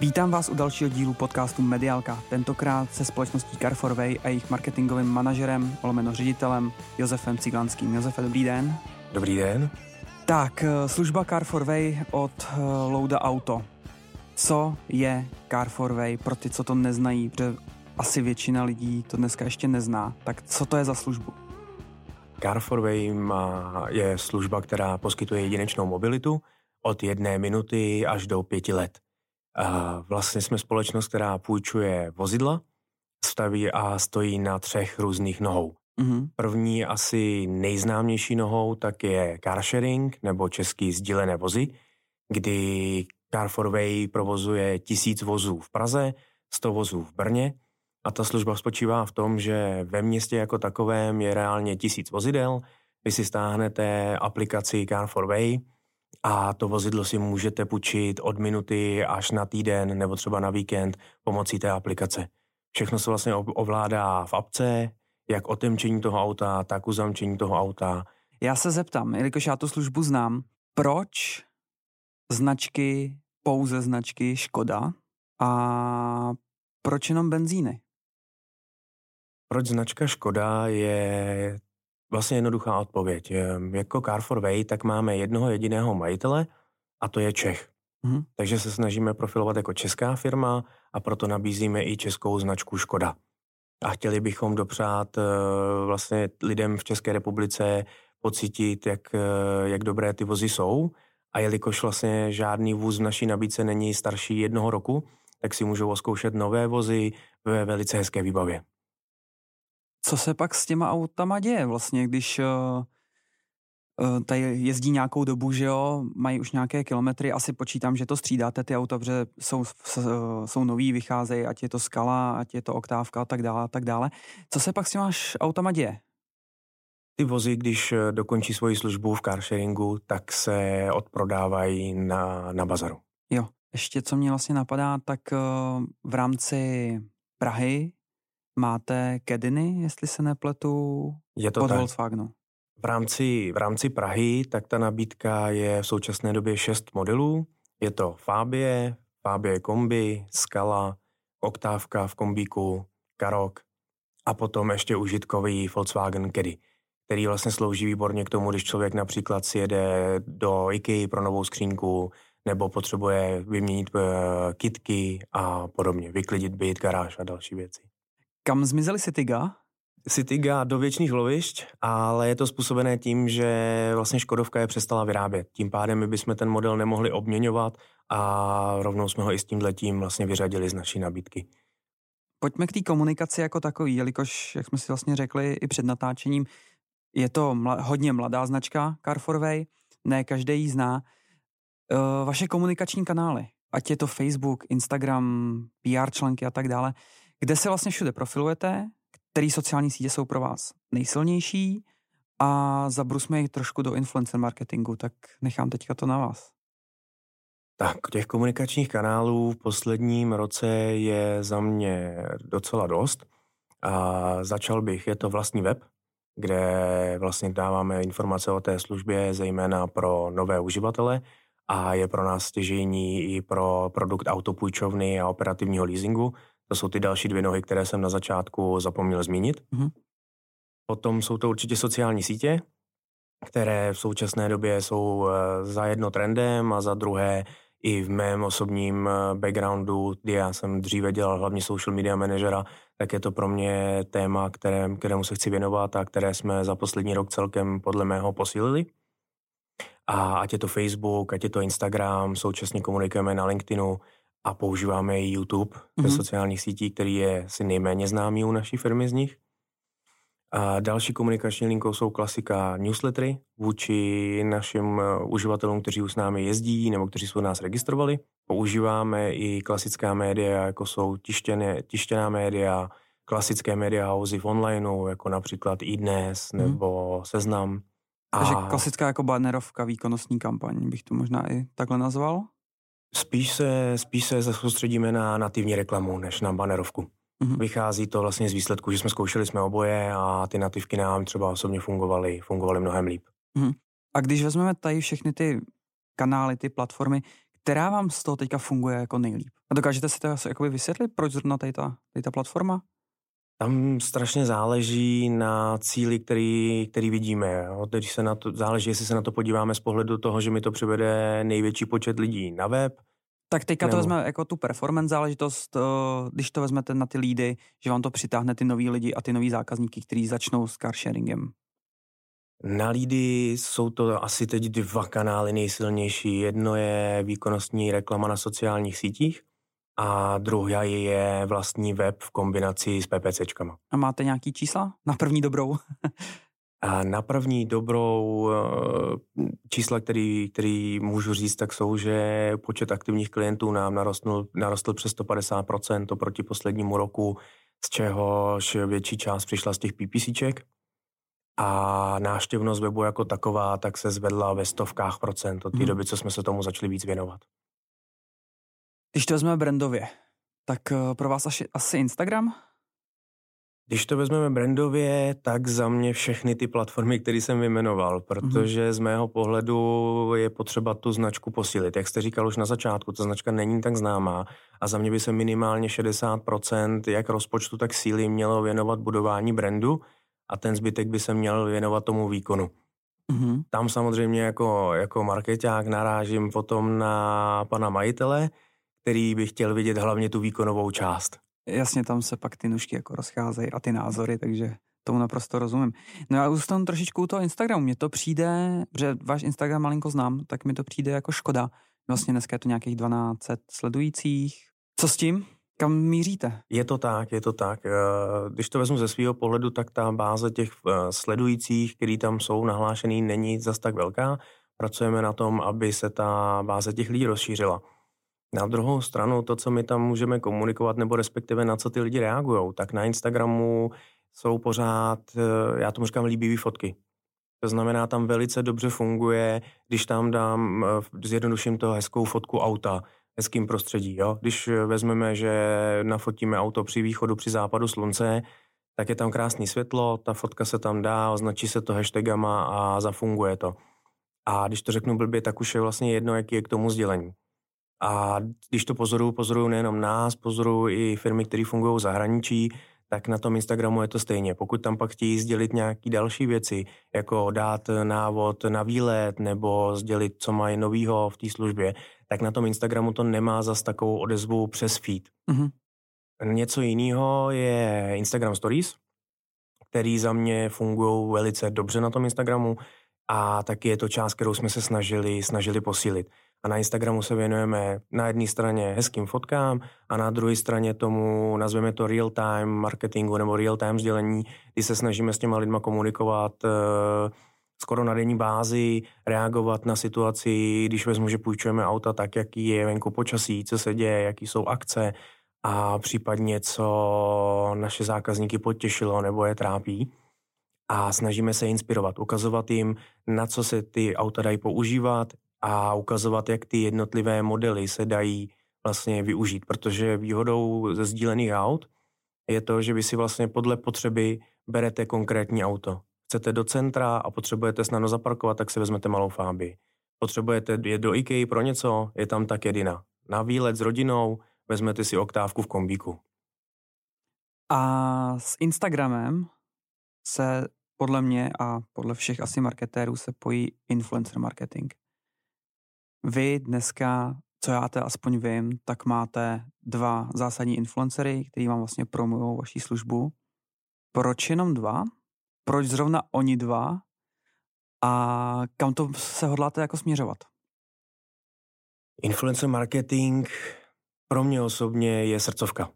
Vítám vás u dalšího dílu podcastu Medialka, tentokrát se společností Carforway a jejich marketingovým manažerem, olomeno ředitelem Josefem Ciglanským. Josefe, dobrý den. Dobrý den. Tak, eh, služba Car4Way od eh, Louda Auto. Co je Car4Way pro ty, co to neznají, protože asi většina lidí to dneska ještě nezná. Tak co to je za službu? Car4Way má, je služba, která poskytuje jedinečnou mobilitu od jedné minuty až do pěti let. A vlastně jsme společnost, která půjčuje vozidla, staví a stojí na třech různých nohou. Mm-hmm. První asi nejznámější nohou tak je car sharing nebo český sdílené vozy, kdy Car4Way provozuje tisíc vozů v Praze, 100 vozů v Brně a ta služba spočívá v tom, že ve městě jako takovém je reálně tisíc vozidel, vy si stáhnete aplikaci Car4Way a to vozidlo si můžete půjčit od minuty až na týden nebo třeba na víkend pomocí té aplikace. Všechno se vlastně ovládá v apce, jak otemčení toho auta, tak uzamčení toho auta. Já se zeptám, jelikož já tu službu znám, proč značky, pouze značky Škoda a proč jenom benzíny? Proč značka Škoda je vlastně jednoduchá odpověď. Jako Car4Way tak máme jednoho jediného majitele a to je Čech. Mm-hmm. Takže se snažíme profilovat jako česká firma a proto nabízíme i českou značku Škoda a chtěli bychom dopřát eh, vlastně lidem v České republice pocítit, jak, eh, jak dobré ty vozy jsou. A jelikož vlastně žádný vůz v naší nabídce není starší jednoho roku, tak si můžou oskoušet nové vozy ve velice hezké výbavě. Co se pak s těma autama děje vlastně, když uh Eh, tady jezdí nějakou dobu, že jo, mají už nějaké kilometry, asi počítám, že to střídáte ty auta, protože jsou, jsou nový, vycházejí, ať je to skala, ať je to oktávka a tak dále, a tak dále. Co se pak s těma autama děje? Ty vozy, když eh, dokončí svoji službu v carsharingu, tak se odprodávají na, na bazaru. Jo, ještě co mě vlastně napadá, tak eh, v rámci Prahy máte Kediny, jestli se nepletu, je to pod tak. Volkswagenu. V rámci, v rámci Prahy tak ta nabídka je v současné době šest modelů. Je to Fabie, Fabie kombi, Skala, Oktávka v kombíku, Karok a potom ještě užitkový Volkswagen Caddy, který vlastně slouží výborně k tomu, když člověk například si jede do IKEA pro novou skřínku nebo potřebuje vyměnit uh, kitky a podobně, vyklidit byt, garáž a další věci. Kam zmizely Cityga? Cityga do věčných lovišť, ale je to způsobené tím, že vlastně Škodovka je přestala vyrábět. Tím pádem my bychom ten model nemohli obměňovat a rovnou jsme ho i s tím letím vlastně vyřadili z naší nabídky. Pojďme k té komunikaci jako takový, jelikož, jak jsme si vlastně řekli i před natáčením, je to mla, hodně mladá značka Car4Way, ne každý ji zná. E, vaše komunikační kanály, ať je to Facebook, Instagram, PR články a tak dále, kde se vlastně všude profilujete, které sociální sítě jsou pro vás nejsilnější a zabrusme je trošku do influencer marketingu, tak nechám teďka to na vás. Tak těch komunikačních kanálů v posledním roce je za mě docela dost. A začal bych, je to vlastní web, kde vlastně dáváme informace o té službě, zejména pro nové uživatele a je pro nás stěžení i pro produkt autopůjčovny a operativního leasingu, to jsou ty další dvě nohy, které jsem na začátku zapomněl zmínit. Mm-hmm. Potom jsou to určitě sociální sítě, které v současné době jsou eh, za jedno trendem a za druhé i v mém osobním eh, backgroundu, kdy já jsem dříve dělal hlavně social media manažera, tak je to pro mě téma, které, kterému se chci věnovat a které jsme za poslední rok celkem podle mého posílili. A ať je to Facebook, ať je to Instagram, současně komunikujeme na LinkedInu, a používáme i YouTube mm-hmm. ve sociálních sítích, který je si nejméně známý u naší firmy z nich. A další komunikační linkou jsou klasika newslettery vůči našim eh, uživatelům, kteří už s námi jezdí nebo kteří jsou nás registrovali. Používáme i klasická média, jako jsou tištěné, tištěná média, klasické média housey v onlineu, jako například iDnes mm. nebo Seznam. Takže klasická jako bannerovka, výkonnostní kampaň, bych to možná i takhle nazval? Spíš se, spíš se soustředíme na nativní reklamu, než na banerovku. Mm-hmm. Vychází to vlastně z výsledku, že jsme zkoušeli jsme oboje a ty nativky nám třeba osobně fungovaly, fungovaly mnohem líp. Mm-hmm. A když vezmeme tady všechny ty kanály, ty platformy, která vám z toho teďka funguje jako nejlíp? A dokážete si to jakoby vysvětlit, proč zrovna tady ta, tady ta platforma? Tam strašně záleží na cíli, který, který vidíme. Jo. Když se na to, záleží, jestli se na to podíváme z pohledu toho, že mi to přivede největší počet lidí na web. Tak teďka nebo... to vezme jako tu performance záležitost, když to vezmete na ty lídy, že vám to přitáhne ty nový lidi a ty nový zákazníky, kteří začnou s car sharingem. Na lídy jsou to asi teď dva kanály nejsilnější. Jedno je výkonnostní reklama na sociálních sítích a druhá je vlastní web v kombinaci s PPCčkama. A máte nějaký čísla na první dobrou? a na první dobrou eh, čísla, který, který můžu říct, tak jsou, že počet aktivních klientů nám narostl, narostl přes 150% oproti poslednímu roku, z čehož větší část přišla z těch PPCček a náštěvnost webu jako taková tak se zvedla ve stovkách procent od té hmm. doby, co jsme se tomu začali víc věnovat. Když to vezmeme brandově, tak eh, pro vás asi, asi Instagram? Když to vezmeme brandově, tak za mě všechny ty platformy, které jsem vyjmenoval, mhm. protože z mého pohledu je potřeba tu značku posílit. Jak jste říkal už na začátku, ta značka není tak známá a za mě by se minimálně 60% jak rozpočtu, tak síly mělo věnovat budování brandu a ten zbytek by se měl věnovat tomu výkonu. Mm-hmm. Tam samozřejmě jako, jako marketák narážím potom na pana majitele, který by chtěl vidět hlavně tu výkonovou část. Jasně, tam se pak ty nůžky jako rozcházejí a ty názory, takže tomu naprosto rozumím. No já zůstanu trošičku u toho Instagramu. Mně to přijde, že váš Instagram malinko znám, tak mi to přijde jako škoda. Vlastně dneska je to nějakých 12 sledujících. Co s tím? Kam míříte? Je to tak, je to tak. Eh, když to vezmu ze svého pohledu, tak ta báze těch eh, sledujících, který tam jsou nahlášený, není zas tak velká. Pracujeme na tom, aby se ta báze těch lidí rozšířila. Na druhou stranu, to, co my tam můžeme komunikovat, nebo respektive na co ty lidi reagují, tak na Instagramu jsou pořád, eh, já tomu říkám, líbivý fotky. To znamená, tam velice dobře funguje, když tam dám, zjednoduším to, hezkou fotku auta, hezkým prostředí. Jo? Když vezmeme, že nafotíme auto při východu, při západu slunce, tak je tam krásné světlo, ta fotka se tam dá, označí se to hashtagama a zafunguje to. A když to řeknu blbě, tak už je vlastně jedno, jaký je k tomu sdělení. A když to pozoruju, pozoruju nejenom nás, pozoruju i firmy, které fungují v zahraničí, tak na tom Instagramu je to stejně. Pokud tam pak chtějí sdělit nějaké další věci, jako dát návod na výlet nebo sdělit, co mají novýho v té službě, tak na tom Instagramu to nemá zas takovou odezvu přes feed. Mm-hmm. Něco jiného je Instagram Stories, který za mě fungují velice dobře na tom Instagramu a taky je to část, kterou jsme se snažili, snažili posílit. A na Instagramu se věnujeme na jedné straně hezkým fotkám a na druhé straně tomu, nazveme to real-time marketingu nebo real-time sdělení, kdy se snažíme s těma lidma komunikovat uh, skoro na denní bázi, reagovat na situaci, když vezmu, že půjčujeme auta, tak jaký je venku počasí, co se děje, jaký jsou akce a případně co naše zákazníky potěšilo nebo je trápí. A snažíme se inspirovat, ukazovat jim, na co se ty auta dají používat a ukazovat, jak ty jednotlivé modely se dají vlastně využít, protože výhodou ze sdílených aut je to, že vy si vlastně podle potřeby berete konkrétní auto chcete do centra a potřebujete snadno zaparkovat, tak si vezmete malou fábi. Potřebujete jet do IKEA pro něco, je tam tak jedina. Na výlet s rodinou vezmete si oktávku v kombíku. A s Instagramem se podle mě a podle všech asi marketérů se pojí influencer marketing. Vy dneska, co já to aspoň vím, tak máte dva zásadní influencery, který vám vlastně promují vaši službu. Proč jenom dva? proč zrovna oni dva a kam to se hodláte jako směřovat? Influencer marketing pro mě osobně je srdcovka.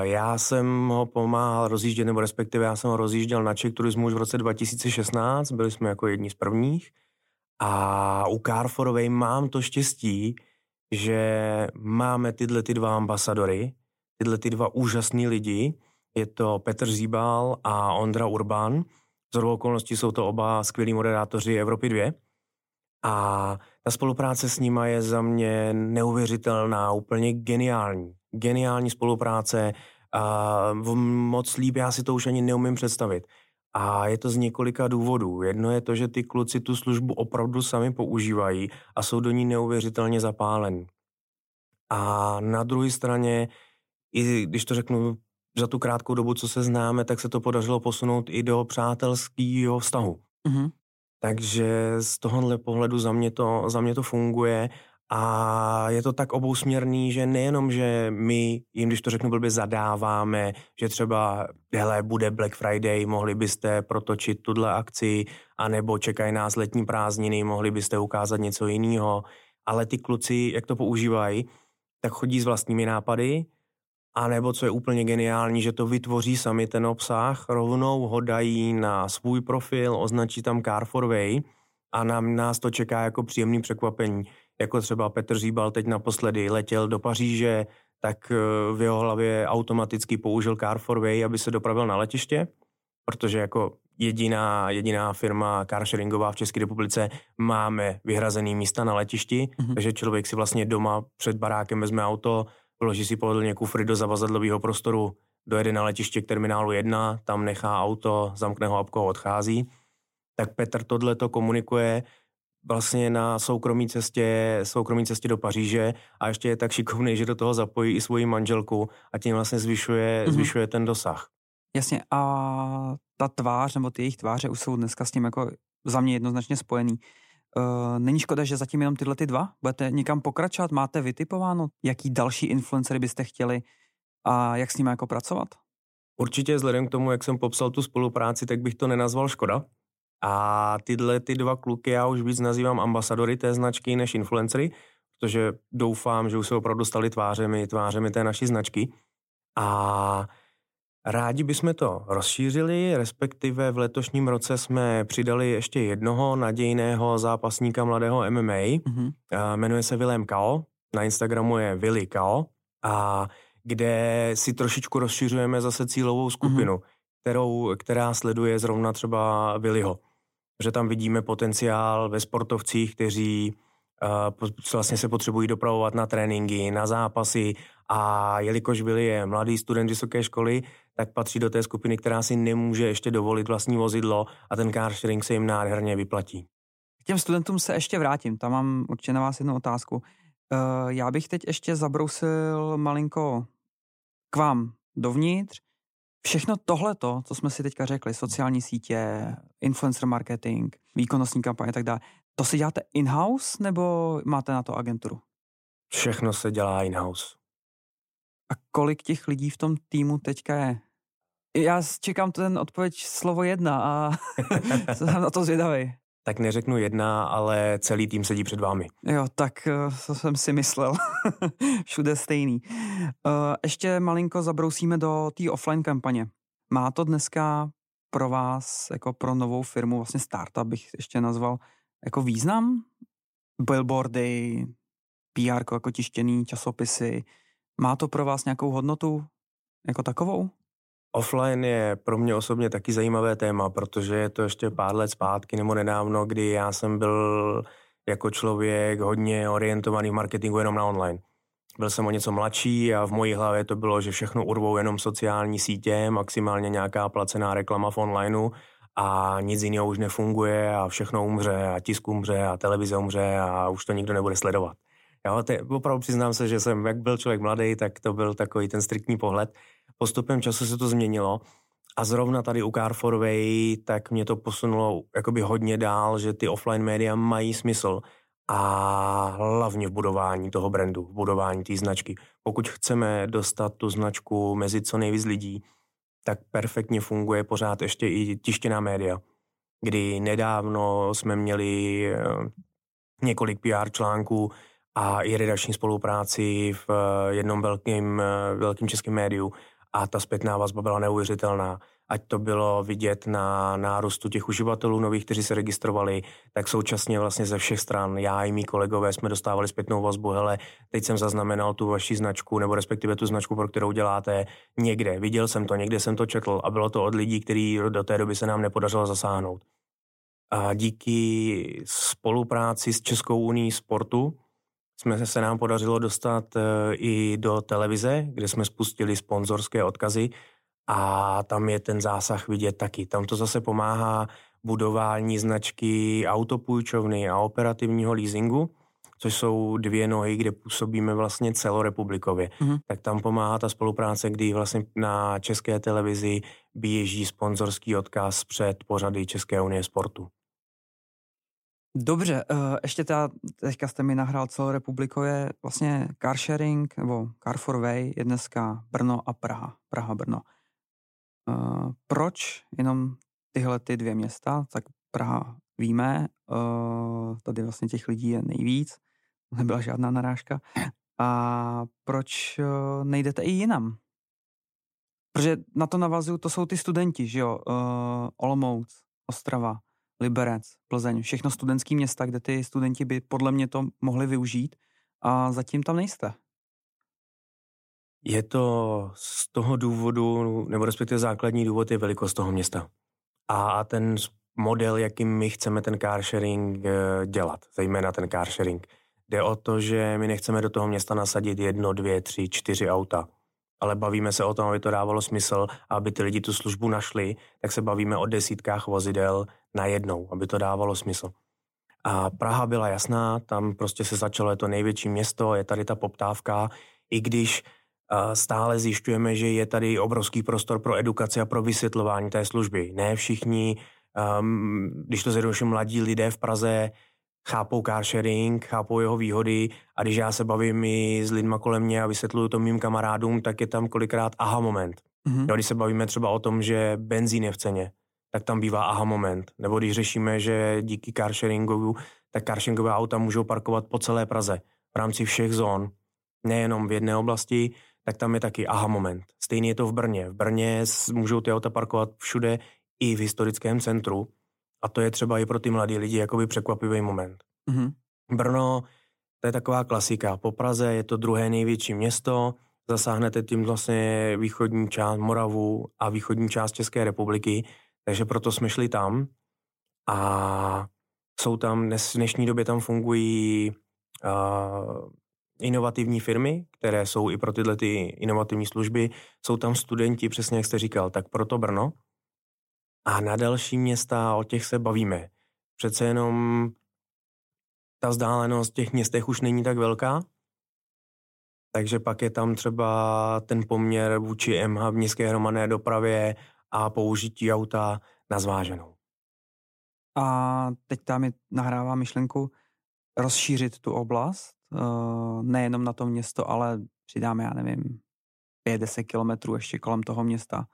Já jsem ho pomáhal rozjíždět, nebo respektive já jsem ho rozjížděl na Czech Turismu už v roce 2016, byli jsme jako jedni z prvních. A u Carforovej mám to štěstí, že máme tyhle ty dva ambasadory, tyhle ty dva úžasný lidi, je to Petr Zíbal a Ondra Urban. Z okolností jsou to oba skvělí moderátoři Evropy 2. A ta spolupráce s nima je za mě neuvěřitelná, úplně geniální. Geniální spolupráce, a moc líp, já si to už ani neumím představit. A je to z několika důvodů. Jedno je to, že ty kluci tu službu opravdu sami používají a jsou do ní neuvěřitelně zapálení. A na druhé straně, i když to řeknu za tu krátkou dobu, co se známe, tak se to podařilo posunout i do přátelského vztahu. Mm-hmm. Takže z tohohle pohledu za mě, to, za mě to funguje a je to tak obousměrný, že nejenom, že my jim, když to řeknu blbě, zadáváme, že třeba, hele, bude Black Friday, mohli byste protočit tuhle akci, anebo čekají nás letní prázdniny, mohli byste ukázat něco jiného. Ale ty kluci, jak to používají, tak chodí s vlastními nápady, a nebo co je úplně geniální, že to vytvoří sami ten obsah, rovnou ho dají na svůj profil, označí tam Car for Way a nám, nás to čeká jako příjemný překvapení. Jako třeba Petr Říbal teď naposledy letěl do Paříže, tak eh, v jeho hlavě automaticky použil Car for Way, aby se dopravil na letiště, protože jako jediná, jediná firma carsharingová v České republice máme vyhrazený místa na letišti, mm-hmm. takže člověk si vlastně doma před barákem vezme auto, vloží si pohodlně kufry do zavazadlového prostoru, dojede na letiště k terminálu 1, tam nechá auto, zamkne ho apko a odchází. Tak Petr tohle to komunikuje vlastně na soukromí cestě, soukromí cestě do Paříže a ještě je tak šikovný, že do toho zapojí i svoji manželku a tím vlastně zvyšuje, mm-hmm. zvyšuje ten dosah. Jasně a ta tvář nebo ty jejich tváře už jsou dneska s tím jako za mě jednoznačně spojený. Uh, není škoda, že zatím jenom tyhle ty dva? Budete někam pokračovat? Máte vytipováno, jaký další influencery byste chtěli a jak s nimi jako pracovat? Určitě vzhledem k tomu, jak jsem popsal tu spolupráci, tak bych to nenazval škoda. A tyhle ty dva kluky já už víc nazývám ambasadory té značky než influencery, protože doufám, že už se opravdu stali tvářemi, tvářemi té naší značky. A Rádi bychom to rozšířili, respektive v letošním roce jsme přidali ještě jednoho nadějného zápasníka mladého MMA. Mm-hmm. Jmenuje se Willem Kao, na Instagramu je Willy Kao, a kde si trošičku rozšiřujeme zase cílovou skupinu, mm-hmm. kterou, která sleduje zrovna třeba Willyho. Že tam vidíme potenciál ve sportovcích, kteří uh, vlastně se potřebují dopravovat na tréninky, na zápasy a jelikož Willy je mladý student vysoké školy, tak patří do té skupiny, která si nemůže ještě dovolit vlastní vozidlo a ten car sharing se jim nádherně vyplatí. K těm studentům se ještě vrátím, tam mám určitě na vás jednu otázku. Uh, já bych teď ještě zabrousil malinko k vám dovnitř. Všechno tohleto, co jsme si teďka řekli, sociální sítě, influencer marketing, výkonnostní kampaně a tak dále, to si děláte in-house nebo máte na to agenturu? Všechno se dělá in-house. A kolik těch lidí v tom týmu teďka je? Já čekám ten odpověď slovo jedna a jsem na to zvědavý. Tak neřeknu jedna, ale celý tým sedí před vámi. Jo, tak eh, to jsem si myslel. Všude stejný. Eh, ještě malinko zabrousíme do té offline kampaně. Má to dneska pro vás, jako pro novou firmu, vlastně startup bych ještě nazval, jako význam? Billboardy, PR jako tištěný časopisy, má to pro vás nějakou hodnotu jako takovou? Offline je pro mě osobně taky zajímavé téma, protože je to ještě pár let zpátky nebo nedávno, kdy já jsem byl jako člověk hodně orientovaný v marketingu jenom na online. Byl jsem o něco mladší a v mojí hlavě to bylo, že všechno urvou jenom sociální sítě, maximálně nějaká placená reklama v onlineu a nic jiného už nefunguje a všechno umře a tisk umře a televize umře a už to nikdo nebude sledovat. Te, opravdu přiznám se, že jsem, jak byl člověk mladý, tak to byl takový ten striktní pohled. Postupem času se to změnilo. A zrovna tady u Carforway, tak mě to posunulo jakoby hodně dál, že ty offline média mají smysl. A hlavně v budování toho brandu, v budování té značky. Pokud chceme dostat tu značku mezi co nejvíc lidí, tak perfektně funguje pořád ještě i tištěná média, kdy nedávno jsme měli eh, několik PR článků, a i redakční spolupráci v eh, jednom velkým, eh, velkým českém médiu a ta zpětná vazba byla neuvěřitelná. Ať to bylo vidět na nárůstu těch uživatelů nových, kteří se registrovali, tak současně vlastně ze všech stran, já i mý kolegové jsme dostávali zpětnou vazbu, hele, teď jsem zaznamenal tu vaši značku, nebo respektive tu značku, pro kterou děláte někde. Viděl jsem to, někde jsem to četl a bylo to od lidí, kteří do té doby se nám nepodařilo zasáhnout. A díky spolupráci s Českou unii sportu, jsme se nám podařilo dostat eh, i do televize, kde jsme spustili sponzorské odkazy a tam je ten zásah vidět taky. Tam to zase pomáhá budování značky autopůjčovny a operativního leasingu, což jsou dvě nohy, kde působíme vlastně celorepublikově. Mm-hmm. Tak tam pomáhá ta spolupráce, kdy vlastně na české televizi běží sponzorský odkaz před pořady České unie sportu. Dobře, uh, ještě ta, teďka jste mi nahrál celorepublikově, vlastně car sharing, nebo car for way je dneska Brno a Praha, Praha-Brno. Uh, proč jenom tyhle ty dvě města, tak Praha víme, uh, tady vlastně těch lidí je nejvíc, nebyla žádná narážka. A proč uh, nejdete i jinam? Protože na to navazuju, to jsou ty studenti, že jo, uh, Olomouc, Ostrava, Liberec, Plzeň, všechno studentský města, kde ty studenti by podle mě to mohli využít a zatím tam nejste. Je to z toho důvodu, nebo respektive základní důvod je velikost toho města. A ten model, jakým my chceme ten car sharing eh, dělat, zejména ten car sharing. Jde o to, že my nechceme do toho města nasadit jedno, dvě, tři, čtyři auta ale bavíme se o tom, aby to dávalo smysl aby ty lidi tu službu našli, tak se bavíme o desítkách vozidel na jednou, aby to dávalo smysl. A Praha byla jasná, tam prostě se začalo, je to největší město, je tady ta poptávka, i když stále zjišťujeme, že je tady obrovský prostor pro edukaci a pro vysvětlování té služby. Ne všichni, um, když to zjednoduším, mladí lidé v Praze chápou car sharing, chápou jeho výhody a když já se bavím i s lidma kolem mě a vysvětluju to mým kamarádům, tak je tam kolikrát aha moment. Mm-hmm. Jo, když se bavíme třeba o tom, že benzín je v ceně, tak tam bývá aha moment. Nebo když řešíme, že díky car sharingu, tak car sharingové auta můžou parkovat po celé Praze v rámci všech zón, nejenom v jedné oblasti, tak tam je taky aha moment. Stejně je to v Brně. V Brně můžou ty auta parkovat všude i v historickém centru, a to je třeba i pro ty mladí lidi jakoby překvapivý moment. Mm-hmm. Brno, to je taková klasika. Po Praze je to druhé největší město, zasáhnete tím vlastně východní část Moravu a východní část České republiky, takže proto jsme šli tam a jsou tam, dnes, v dnešní době tam fungují uh, inovativní firmy, které jsou i pro tyhle ty inovativní služby, jsou tam studenti, přesně jak jste říkal, tak proto Brno, a na další města, o těch se bavíme. Přece jenom ta vzdálenost v těch městech už není tak velká, takže pak je tam třeba ten poměr vůči MH v městské hromadné dopravě a použití auta na zváženou. A teď tam mi nahrává myšlenku rozšířit tu oblast, eh, nejenom na to město, ale přidáme, já nevím, 50 kilometrů ještě kolem toho města.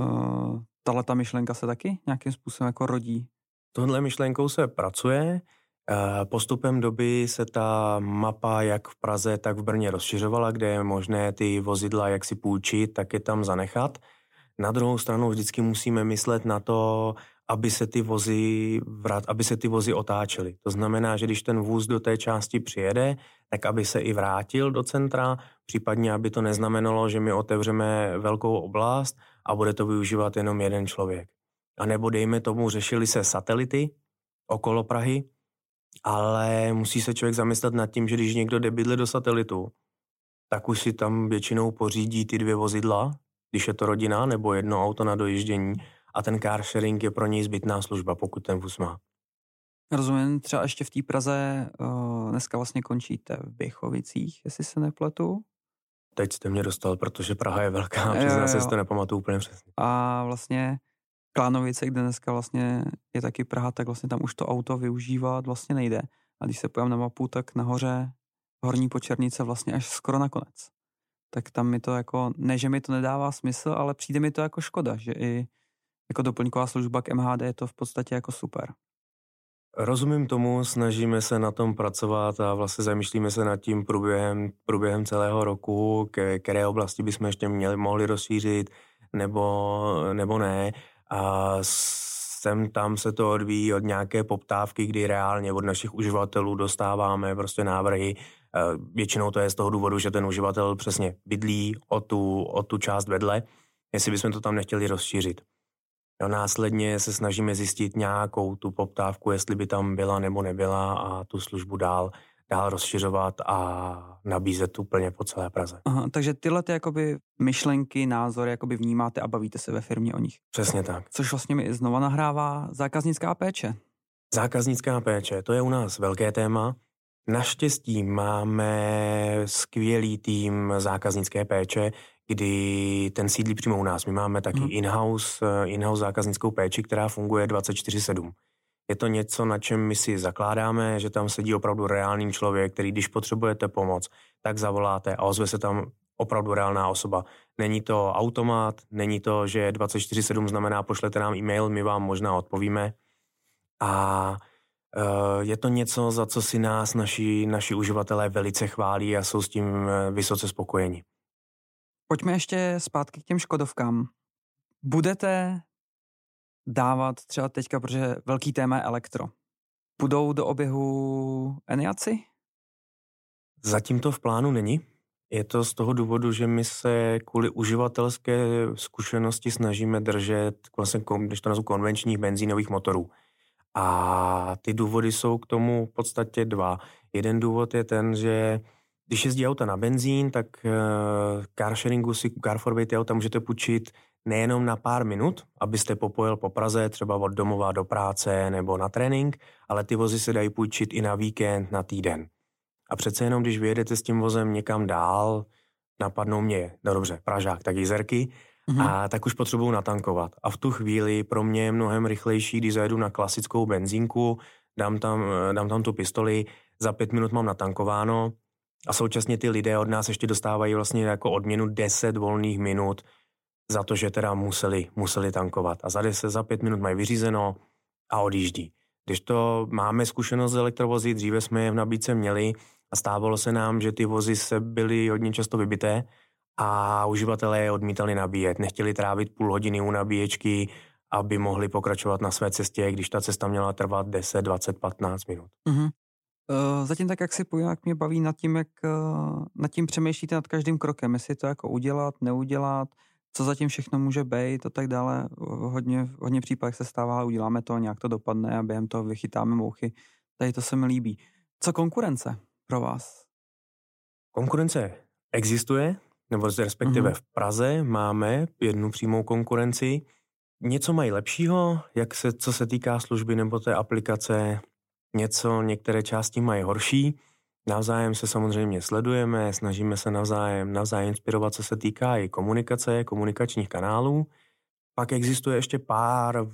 Eh, tahle ta myšlenka se taky nějakým způsobem jako rodí? Tohle myšlenkou se pracuje. Eh, postupem doby se ta mapa jak v Praze, tak v Brně rozšiřovala, kde je možné ty vozidla jak si půjčit, tak je tam zanechat. Na druhou stranu vždycky musíme myslet na to, aby se ty vozy, vrát, aby se ty vozy otáčely. To znamená, že když ten vůz do té části přijede, tak aby se i vrátil do centra, případně aby to neznamenalo, že my otevřeme velkou oblast a bude to využívat jenom jeden člověk. A nebo dejme tomu, řešili se satelity okolo Prahy, ale musí se člověk zamyslet nad tím, že když někdo jde bydle do satelitu, tak už si tam většinou pořídí ty dvě vozidla, když je to rodina, nebo jedno auto na dojíždění a ten car sharing je pro něj zbytná služba, pokud ten vůz má. Rozumím, třeba ještě v té Praze uh, dneska vlastně končíte v Běchovicích, jestli se nepletu. Teď jste mě dostal, protože Praha je velká a přiznám se, to nepamatuju úplně přesně. A vlastně Klánovice, kde dneska vlastně je taky Praha, tak vlastně tam už to auto využívat vlastně nejde. A když se pojím na mapu, tak nahoře horní počernice vlastně až skoro na konec. Tak tam mi to jako, ne, že mi to nedává smysl, ale přijde mi to jako škoda, že i jako doplňková služba k MHD je to v podstatě jako super. Rozumím tomu, snažíme se na tom pracovat a vlastně zamýšlíme se nad tím průběhem, průběhem celého roku, ke, které oblasti bychom ještě měli, mohli rozšířit nebo, nebo ne. A sem tam se to odvíjí od nějaké poptávky, kdy reálně od našich uživatelů dostáváme prostě návrhy. Většinou to je z toho důvodu, že ten uživatel přesně bydlí o tu, o tu část vedle, jestli bychom to tam nechtěli rozšířit. Jo, následně se snažíme zjistit nějakou tu poptávku, jestli by tam byla nebo nebyla a tu službu dál, dál rozšiřovat a nabízet úplně po celé Praze. Aha, takže tyhle ty jakoby myšlenky, názory jakoby vnímáte a bavíte se ve firmě o nich. Přesně tak. Což vlastně mi znova nahrává zákaznická péče. Zákaznická péče, to je u nás velké téma. Naštěstí máme skvělý tým zákaznické péče, kdy ten sídlí přímo u nás. My máme taky hmm. in-house, in-house zákaznickou péči, která funguje 24-7. Je to něco, na čem my si zakládáme, že tam sedí opravdu reálný člověk, který když potřebujete pomoc, tak zavoláte a ozve se tam opravdu reálná osoba. Není to automat, není to, že 24-7 znamená pošlete nám e-mail, my vám možná odpovíme. A je to něco, za co si nás naši, naši uživatelé velice chválí a jsou s tím e, vysoce spokojeni. Pojďme ještě zpátky k těm Škodovkám. Budete dávat třeba teďka, protože velký téma je elektro. Budou do oběhu Eniaci? Zatím to v plánu není. Je to z toho důvodu, že my se kvůli uživatelské zkušenosti snažíme držet vlastně, když to nazvu, konvenčních benzínových motorů. A ty důvody jsou k tomu v podstatě dva. Jeden důvod je ten, že když jezdí auta na benzín, tak uh, car sharingu si car for auta můžete půjčit nejenom na pár minut, abyste popojil po Praze, třeba od domova do práce nebo na trénink, ale ty vozy se dají půjčit i na víkend, na týden. A přece jenom, když vyjedete s tím vozem někam dál, napadnou mě, no dobře, Pražák, tak jizerky, mm-hmm. a tak už potřebuju natankovat. A v tu chvíli pro mě je mnohem rychlejší, když zajedu na klasickou benzínku, dám tam, dám tam tu pistoli, za pět minut mám natankováno a současně ty lidé od nás ještě dostávají vlastně jako odměnu 10 volných minut, za to, že teda museli, museli tankovat. A za 10, za 5 minut mají vyřízeno a odjíždí. Když to máme zkušenost s elektrovozy, dříve jsme je v nabídce měli a stávalo se nám, že ty vozy se byly hodně často vybité a uživatelé je odmítali nabíjet. Nechtěli trávit půl hodiny u nabíječky, aby mohli pokračovat na své cestě, když ta cesta měla trvat 10, 20, 15 minut. Uh-huh. Uh, zatím tak, jak si pojím, jak mě baví nad tím, jak uh, nad tím přemýšlíte nad každým krokem, jestli to jako udělat, neudělat, co zatím všechno může být a tak dále. Hodně, hodně případech se stává, uděláme to, nějak to dopadne a během toho vychytáme mouchy. Tady to se mi líbí. Co konkurence pro vás? Konkurence existuje, nebo respektive mm-hmm. v Praze máme jednu přímou konkurenci. Něco mají lepšího, jak se, co se týká služby nebo té aplikace, něco, některé části mají horší. Navzájem se samozřejmě sledujeme, snažíme se navzájem, navzájem inspirovat, co se týká i komunikace, komunikačních kanálů. Pak existuje ještě pár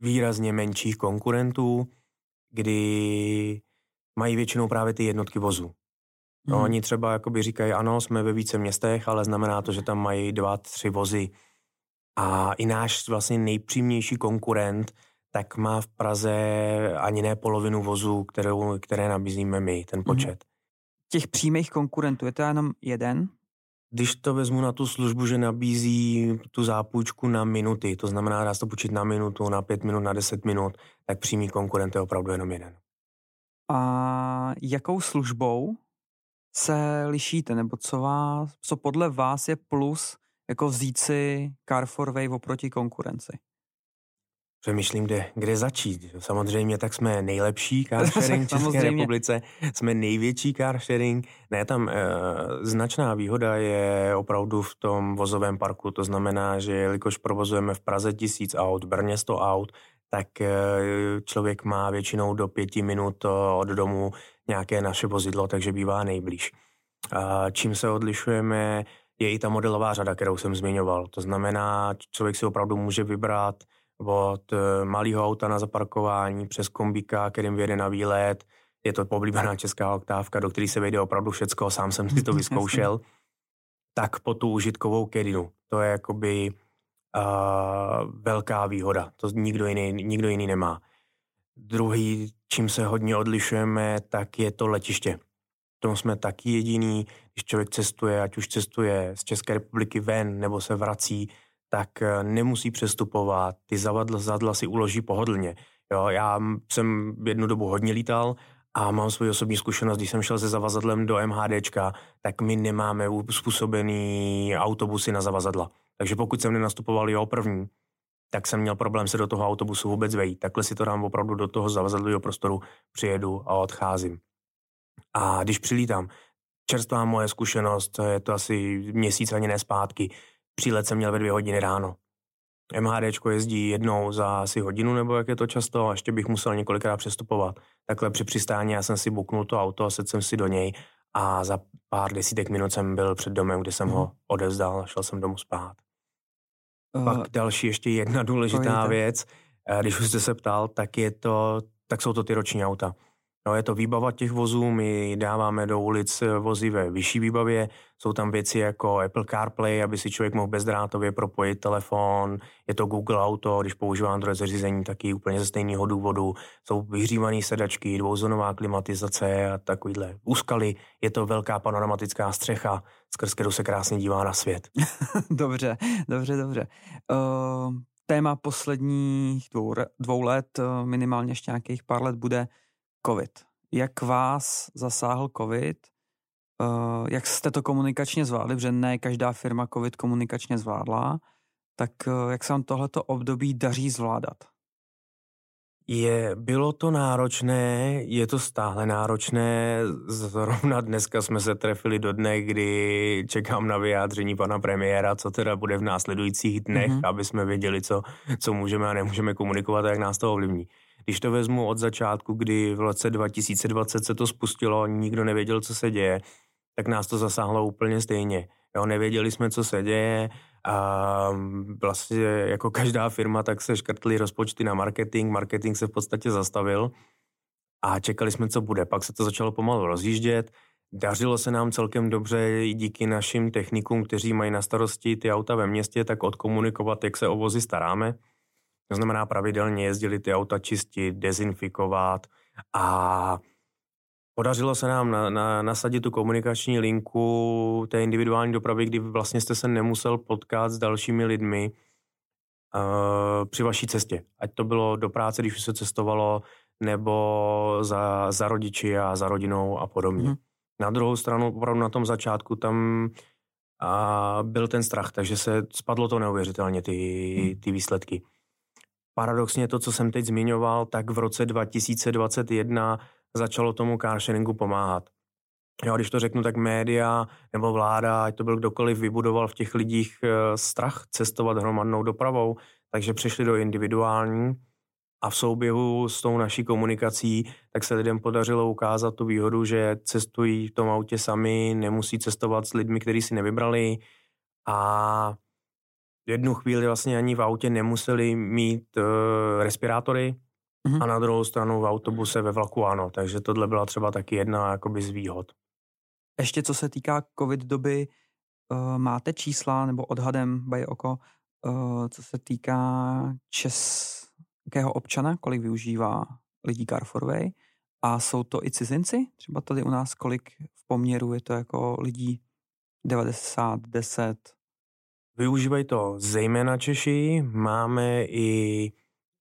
výrazně menších konkurentů, kdy mají většinou právě ty jednotky vozů. No, hmm. Oni třeba jakoby říkají, ano, jsme ve více městech, ale znamená to, že tam mají dva, tři vozy. A i náš vlastně nejpřímnější konkurent tak má v Praze ani ne polovinu vozů, kterou, které nabízíme my, ten mhm. počet. Těch přímých konkurentů, je to jenom jeden? Když to vezmu na tu službu, že nabízí tu zápůjčku na minuty, to znamená, dá se to půjčit na minutu, na pět minut, na deset minut, tak přímý konkurent je opravdu jenom jeden. A jakou službou se lišíte, nebo co, vás, co podle vás je plus jako vzít si Car Way oproti konkurenci? přemýšlím, kde, kde začít. Samozřejmě tak jsme nejlepší car sharing v České republice, jsme největší car sharing. Ne, tam e, značná výhoda je opravdu v tom vozovém parku, to znamená, že jelikož provozujeme v Praze tisíc aut, v Brně 100 aut, tak e, člověk má většinou do pěti minut od domu nějaké naše vozidlo, takže bývá nejblíž. A čím se odlišujeme, je i ta modelová řada, kterou jsem zmiňoval. To znamená, člověk si opravdu může vybrat od eh, malého auta na zaparkování přes kombíka, kterým vyjede na výlet. Je to poblíbená česká oktávka, do které se vejde opravdu všecko, sám jsem si to vyzkoušel. tak po tu užitkovou kedinu. To je jakoby uh, velká výhoda. To nikdo jiný, nikdo jiný nemá. Druhý, čím se hodně odlišujeme, tak je to letiště. V tom jsme taky jediný, když člověk cestuje, ať už cestuje z České republiky ven nebo se vrací, tak eh, nemusí přestupovat, ty zavadla si uloží pohodlně. Jo, já jsem jednu dobu hodně lítal a mám svoji osobní zkušenost, když jsem šel se zavazadlem do MHDčka, tak my nemáme způsobený autobusy na zavazadla. Takže pokud jsem nenastupoval jeho první, tak jsem měl problém se do toho autobusu vůbec vejít. Takhle si to dám opravdu do toho zavazadlového prostoru, přijedu a odcházím. A když přilítám, čerstvá moje zkušenost, je to asi měsíc ani ne zpátky, přílet jsem měl ve dvě hodiny ráno. MHDčko jezdí jednou za asi hodinu, nebo jak je to často, a ještě bych musel několikrát přestupovat. Takhle při přistání já jsem si buknul to auto a sedl jsem si do něj a za pár desítek minut jsem byl před domem, kde jsem mm. ho odevzdal a šel jsem domů spát. Uh, Pak další ještě jedna důležitá věc, eh, když už jste se ptal, tak je to, tak jsou to ty roční auta. No, je to výbava těch vozů, my dáváme do ulic vozy ve vyšší výbavě, jsou tam věci jako Apple CarPlay, aby si člověk mohl bezdrátově propojit telefon, je to Google Auto, když používá Android zařízení, taky úplně ze stejného důvodu, jsou vyhřívané sedačky, dvouzónová klimatizace a takovýhle úskaly, je to velká panoramatická střecha, skrz kterou se krásně dívá na svět. dobře, dobře, dobře. Uh, téma posledních dvou, dvou let, eh, minimálně ještě nějakých pár let bude COVID. Jak vás zasáhl COVID? Uh, jak jste to komunikačně zvládli, protože ne každá firma COVID komunikačně zvládla, tak uh, jak se vám tohleto období daří zvládat? Je, bylo to náročné, je to stále náročné. Zrovna dneska jsme se trefili do dne, kdy čekám na vyjádření pana premiéra, co teda bude v následujících dnech, mm-hmm. aby jsme věděli, co, co můžeme a nemůžeme komunikovat a jak nás to ovlivní. Když to vezmu od začátku, kdy v roce 2020 se to spustilo, nikdo nevěděl, co se děje, tak nás to zasáhlo úplně stejně. Jo, nevěděli jsme, co se děje a vlastně jako každá firma, tak se škrtly rozpočty na marketing, marketing se v podstatě zastavil a čekali jsme, co bude. Pak se to začalo pomalu rozjíždět, Dařilo se nám celkem dobře i díky našim technikům, kteří mají na starosti ty auta ve městě, tak odkomunikovat, jak se o vozy staráme. To znamená pravidelně jezdili ty auta čistit, dezinfikovat a podařilo se nám na, na, nasadit tu komunikační linku té individuální dopravy, kdy vlastně jste se nemusel potkat s dalšími lidmi uh, při vaší cestě. Ať to bylo do práce, když se cestovalo, nebo za, za rodiči a za rodinou a podobně. Mm. Na druhou stranu, opravdu na tom začátku tam a byl ten strach, takže se spadlo to neuvěřitelně, ty, mm. ty výsledky paradoxně to, co jsem teď zmiňoval, tak v roce 2021 začalo tomu carsharingu pomáhat. Jo, když to řeknu, tak média nebo vláda, ať to byl kdokoliv, vybudoval v těch lidích eh, strach cestovat hromadnou dopravou, takže přešli do individuální a v souběhu s tou naší komunikací, tak se lidem podařilo ukázat tu výhodu, že cestují v tom autě sami, nemusí cestovat s lidmi, kteří si nevybrali a jednu chvíli vlastně ani v autě nemuseli mít uh, respirátory mm-hmm. a na druhou stranu v autobuse ve vlaku ano, takže tohle byla třeba taky jedna jakoby z výhod. Ještě co se týká covid doby, uh, máte čísla nebo odhadem by oko, uh, co se týká českého občana, kolik využívá lidí Carforway a jsou to i cizinci? Třeba tady u nás kolik v poměru je to jako lidí 90, 10, Využívají to zejména Češi, máme i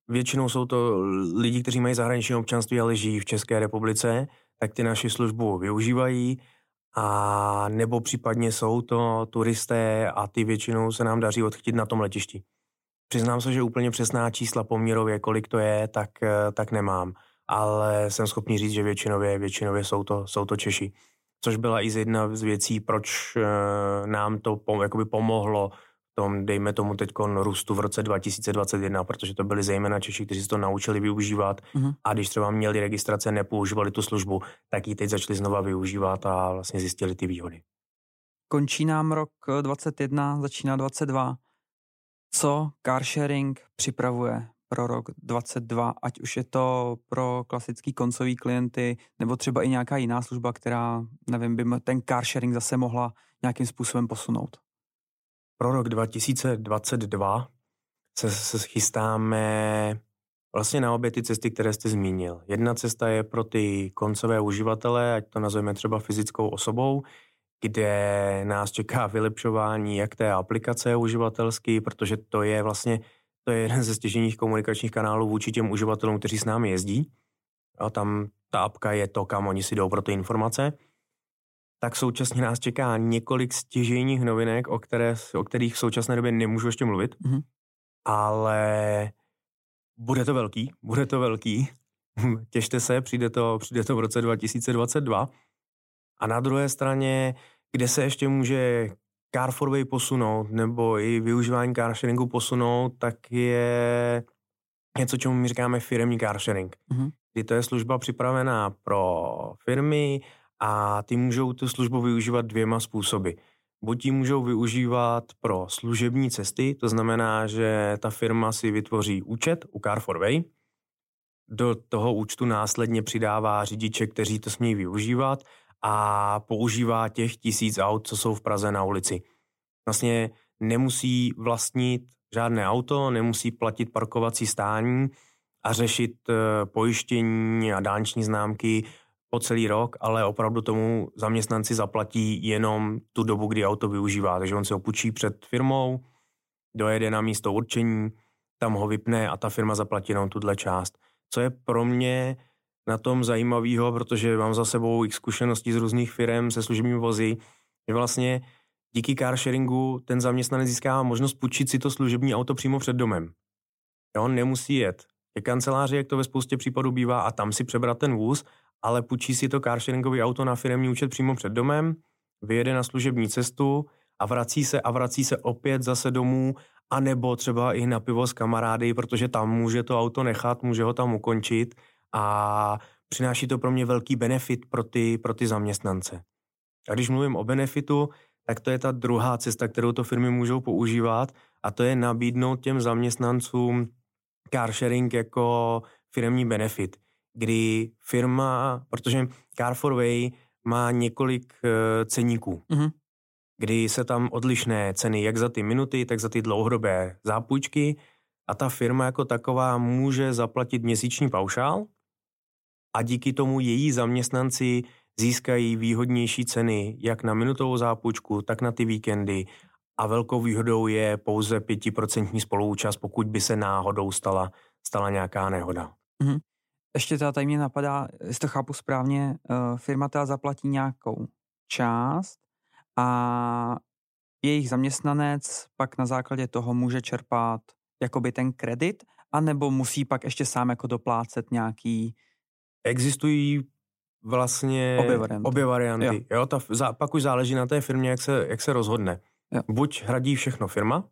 většinou jsou to lidi, kteří mají zahraniční občanství, ale žijí v České republice, tak ty naši službu využívají a nebo případně jsou to turisté a ty většinou se nám daří odchytit na tom letišti. Přiznám se, že úplně přesná čísla poměrově, kolik to je, tak, tak nemám, ale jsem schopný říct, že většinově, většinově jsou, to, jsou to Češi což byla i z jedna z věcí, proč eh, nám to jakoby pomohlo tom, dejme tomu teď růstu v roce 2021, protože to byli zejména Češi, kteří se to naučili využívat mm-hmm. a když třeba měli registrace, nepoužívali tu službu, tak ji teď začali znova využívat a vlastně zjistili ty výhody. Končí nám rok 21, začíná 22. Co car sharing připravuje pro rok 22, ať už je to pro klasický koncový klienty, nebo třeba i nějaká jiná služba, která, nevím, by ten car sharing zase mohla nějakým způsobem posunout? Pro rok 2022 se, se chystáme vlastně na obě ty cesty, které jste zmínil. Jedna cesta je pro ty koncové uživatele, ať to nazveme třeba fyzickou osobou, kde nás čeká vylepšování jak té aplikace uživatelské, protože to je vlastně to je jeden ze stěženích komunikačních kanálů vůči těm uživatelům, kteří s námi jezdí. A tam ta apka je to, kam oni si jdou pro ty informace. Tak současně nás čeká několik stěžejních novinek, o, které, o kterých v současné době nemůžu ještě mluvit. Mm-hmm. Ale bude to velký, bude to velký. těšte se, přijde to, přijde to v roce 2022. A na druhé straně, kde se ještě může car for way posunout, nebo i využívání car sharingu posunout, tak je něco, čemu my říkáme firmní car sharing. Mm-hmm. Kdy to je služba připravená pro firmy a ty můžou tu službu využívat dvěma způsoby. Buď ji můžou využívat pro služební cesty, to znamená, že ta firma si vytvoří účet u car for way, do toho účtu následně přidává řidiče, kteří to smějí využívat a používá těch tisíc aut, co jsou v Praze na ulici. Vlastně nemusí vlastnit žádné auto, nemusí platit parkovací stání a řešit eh, pojištění a dálniční známky po celý rok, ale opravdu tomu zaměstnanci zaplatí jenom tu dobu, kdy auto využívá. Takže on se opučí před firmou, dojede na místo určení, tam ho vypne a ta firma zaplatí jenom tuhle část. Co je pro mě na tom zajímavého, protože mám za sebou x zkušeností z různých firm se služebními vozy, že vlastně díky car sharingu ten zaměstnanec získá možnost půjčit si to služební auto přímo před domem. Jo, on nemusí jet ke kanceláři, jak to ve spoustě případů bývá, a tam si přebrat ten vůz, ale půjčí si to carsharingový auto na firmní účet přímo před domem, vyjede na služební cestu a vrací se a vrací se opět zase domů, anebo třeba i na pivo s kamarády, protože tam může to auto nechat, může ho tam ukončit a přináší to pro mě velký benefit pro ty, pro ty zaměstnance. A když mluvím o benefitu, tak to je ta druhá cesta, kterou to firmy můžou používat a to je nabídnout těm zaměstnancům car sharing jako firmní benefit, kdy firma, protože Car for Way má několik uh, ceníků, mm-hmm. kdy se tam odlišné ceny jak za ty minuty, tak za ty dlouhodobé zápůjčky a ta firma jako taková může zaplatit měsíční paušál a díky tomu její zaměstnanci získají výhodnější ceny jak na minutovou zápůjčku, tak na ty víkendy a velkou výhodou je pouze pětiprocentní spoluúčast, pokud by se náhodou stala, stala nějaká nehoda. Mm-hmm. Ještě teda tady mě napadá, jestli to chápu správně, uh, firma teda zaplatí nějakou část a jejich zaměstnanec pak na základě toho může čerpat jakoby ten kredit, anebo musí pak ještě sám jako doplácet nějaký... Existují vlastně obě varianty. Obě varianty. Jo. Jo, ta, za, pak už záleží na té firmě, jak se, jak se rozhodne. Jo. Buď hradí všechno firma,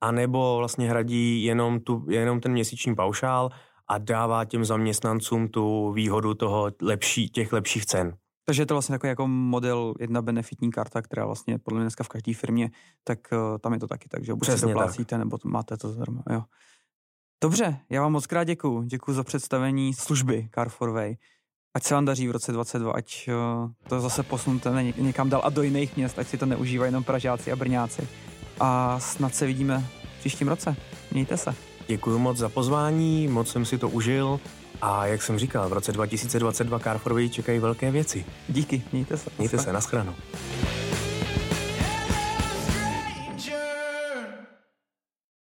anebo vlastně hradí jenom, tu, jenom ten měsíční paušál a dává těm zaměstnancům tu výhodu toho lepší, těch lepších cen. Takže je to vlastně takový jako model jedna benefitní karta, která vlastně podle mě dneska v každé firmě, tak uh, tam je to taky tak, že buď si doplácíte, tak. nebo máte to zdarma. Jo. Dobře, já vám moc krát děkuju. Děkuji za představení služby Car for Way. Ať se vám daří v roce 22, ať uh, to zase posunete někam dál a do jiných měst, ať si to neužívají jenom Pražáci a Brňáci. A snad se vidíme v příštím roce. Mějte se. Děkuji moc za pozvání, moc jsem si to užil a jak jsem říkal, v roce 2022 Carforovi čekají velké věci. Díky, mějte se. Mějte se, naschledanou.